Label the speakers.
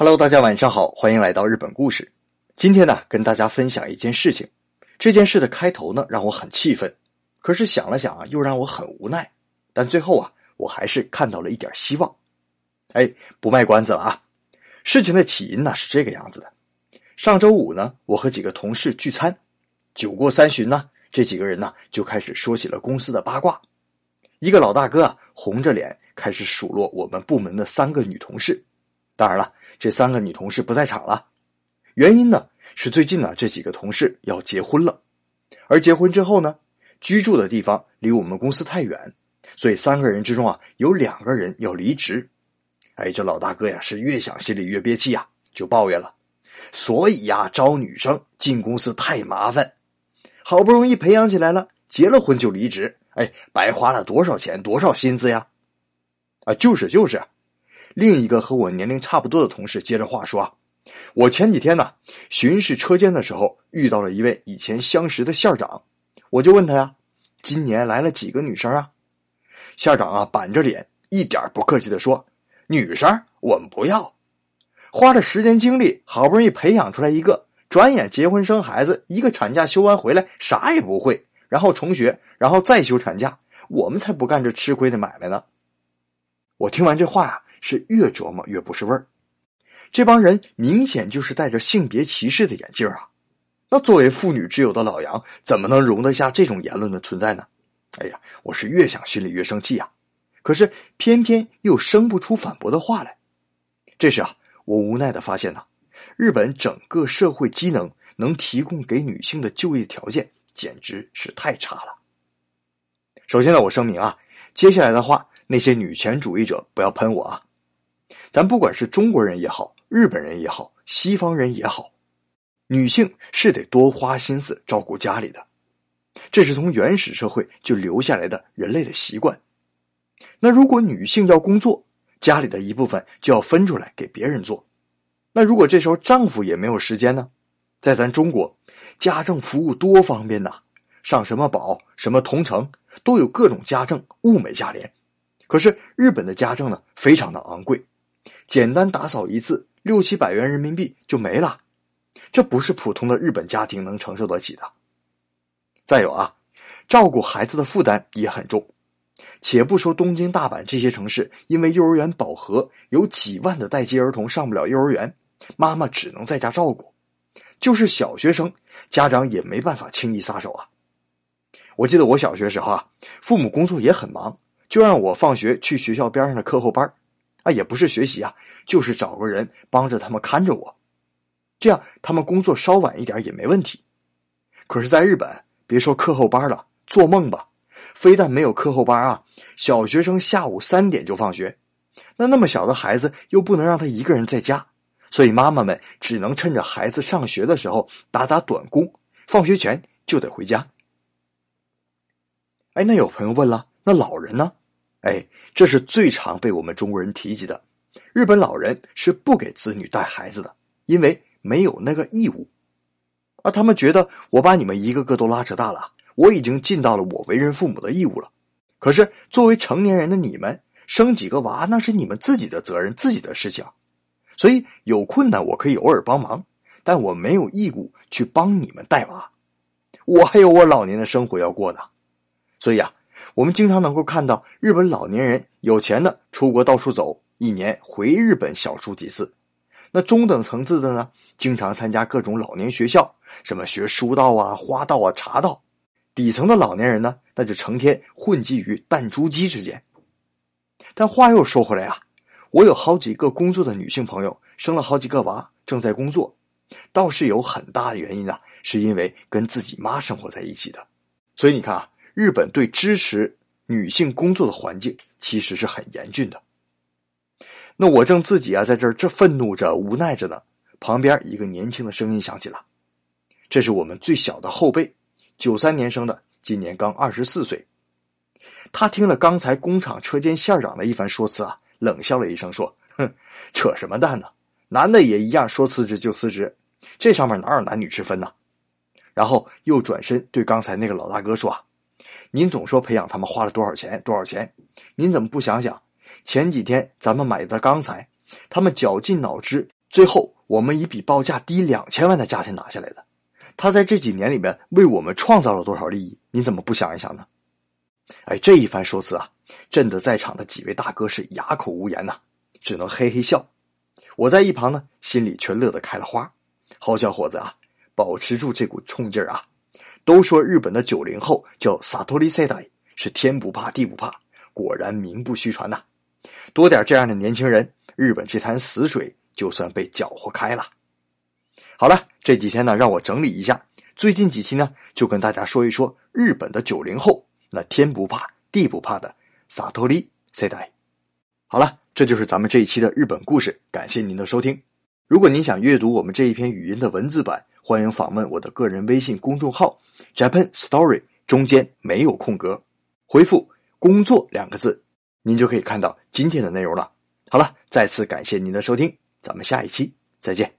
Speaker 1: Hello，大家晚上好，欢迎来到日本故事。今天呢，跟大家分享一件事情。这件事的开头呢，让我很气愤，可是想了想啊，又让我很无奈。但最后啊，我还是看到了一点希望。哎，不卖关子了啊！事情的起因呢是这个样子的：上周五呢，我和几个同事聚餐，酒过三巡呢，这几个人呢就开始说起了公司的八卦。一个老大哥啊，红着脸开始数落我们部门的三个女同事。当然了，这三个女同事不在场了，原因呢是最近呢这几个同事要结婚了，而结婚之后呢，居住的地方离我们公司太远，所以三个人之中啊有两个人要离职。哎，这老大哥呀是越想心里越憋气呀，就抱怨了，所以呀招女生进公司太麻烦，好不容易培养起来了，结了婚就离职，哎，白花了多少钱多少心思呀！啊，就是就是。另一个和我年龄差不多的同事接着话说啊：“我前几天呢巡视车间的时候，遇到了一位以前相识的校长，我就问他呀，今年来了几个女生啊？校长啊板着脸，一点不客气的说：女生我们不要，花了时间精力，好不容易培养出来一个，转眼结婚生孩子，一个产假休完回来啥也不会，然后重学，然后再休产假，我们才不干这吃亏的买卖呢。”我听完这话呀。是越琢磨越不是味儿，这帮人明显就是戴着性别歧视的眼镜啊！那作为妇女之友的老杨，怎么能容得下这种言论的存在呢？哎呀，我是越想心里越生气啊！可是偏偏又生不出反驳的话来。这时啊，我无奈的发现呐，日本整个社会机能能提供给女性的就业条件简直是太差了。首先呢，我声明啊，接下来的话，那些女权主义者不要喷我啊！咱不管是中国人也好，日本人也好，西方人也好，女性是得多花心思照顾家里的，这是从原始社会就留下来的人类的习惯。那如果女性要工作，家里的一部分就要分出来给别人做。那如果这时候丈夫也没有时间呢？在咱中国，家政服务多方便呐，上什么宝、什么同城，都有各种家政，物美价廉。可是日本的家政呢，非常的昂贵。简单打扫一次，六七百元人民币就没了，这不是普通的日本家庭能承受得起的。再有啊，照顾孩子的负担也很重。且不说东京、大阪这些城市，因为幼儿园饱和，有几万的待机儿童上不了幼儿园，妈妈只能在家照顾。就是小学生，家长也没办法轻易撒手啊。我记得我小学时候啊，父母工作也很忙，就让我放学去学校边上的课后班啊，也不是学习啊，就是找个人帮着他们看着我，这样他们工作稍晚一点也没问题。可是，在日本，别说课后班了，做梦吧！非但没有课后班啊，小学生下午三点就放学，那那么小的孩子又不能让他一个人在家，所以妈妈们只能趁着孩子上学的时候打打短工，放学前就得回家。哎，那有朋友问了，那老人呢？哎，这是最常被我们中国人提及的。日本老人是不给子女带孩子的，因为没有那个义务。而他们觉得我把你们一个个都拉扯大了，我已经尽到了我为人父母的义务了。可是作为成年人的你们，生几个娃那是你们自己的责任，自己的事情。所以有困难我可以偶尔帮忙，但我没有义务去帮你们带娃。我还有我老年的生活要过呢。所以啊。我们经常能够看到日本老年人有钱的出国到处走，一年回日本小住几次。那中等层次的呢，经常参加各种老年学校，什么学书道啊、花道啊、茶道。底层的老年人呢，那就成天混迹于弹珠机之间。但话又说回来啊，我有好几个工作的女性朋友，生了好几个娃，正在工作，倒是有很大的原因啊，是因为跟自己妈生活在一起的。所以你看啊。日本对支持女性工作的环境其实是很严峻的。那我正自己啊在这儿这愤怒着、无奈着呢，旁边一个年轻的声音响起了，这是我们最小的后辈，九三年生的，今年刚二十四岁。他听了刚才工厂车间线长的一番说辞啊，冷笑了一声说：“哼，扯什么淡呢？男的也一样，说辞职就辞职，这上面哪有男女之分呢？”然后又转身对刚才那个老大哥说啊。您总说培养他们花了多少钱？多少钱？您怎么不想想，前几天咱们买的钢材，他们绞尽脑汁，最后我们以比报价低两千万的价钱拿下来的。他在这几年里面为我们创造了多少利益？你怎么不想一想呢？哎，这一番说辞啊，震得在场的几位大哥是哑口无言呐，只能嘿嘿笑。我在一旁呢，心里却乐得开了花。好小伙子啊，保持住这股冲劲儿啊！都说日本的九零后叫萨托里塞代，是天不怕地不怕，果然名不虚传呐。多点这样的年轻人，日本这潭死水就算被搅和开了。好了，这几天呢，让我整理一下。最近几期呢，就跟大家说一说日本的九零后，那天不怕地不怕的萨托利塞代。好了，这就是咱们这一期的日本故事。感谢您的收听。如果您想阅读我们这一篇语音的文字版，欢迎访问我的个人微信公众号 Japan Story，中间没有空格，回复“工作”两个字，您就可以看到今天的内容了。好了，再次感谢您的收听，咱们下一期再见。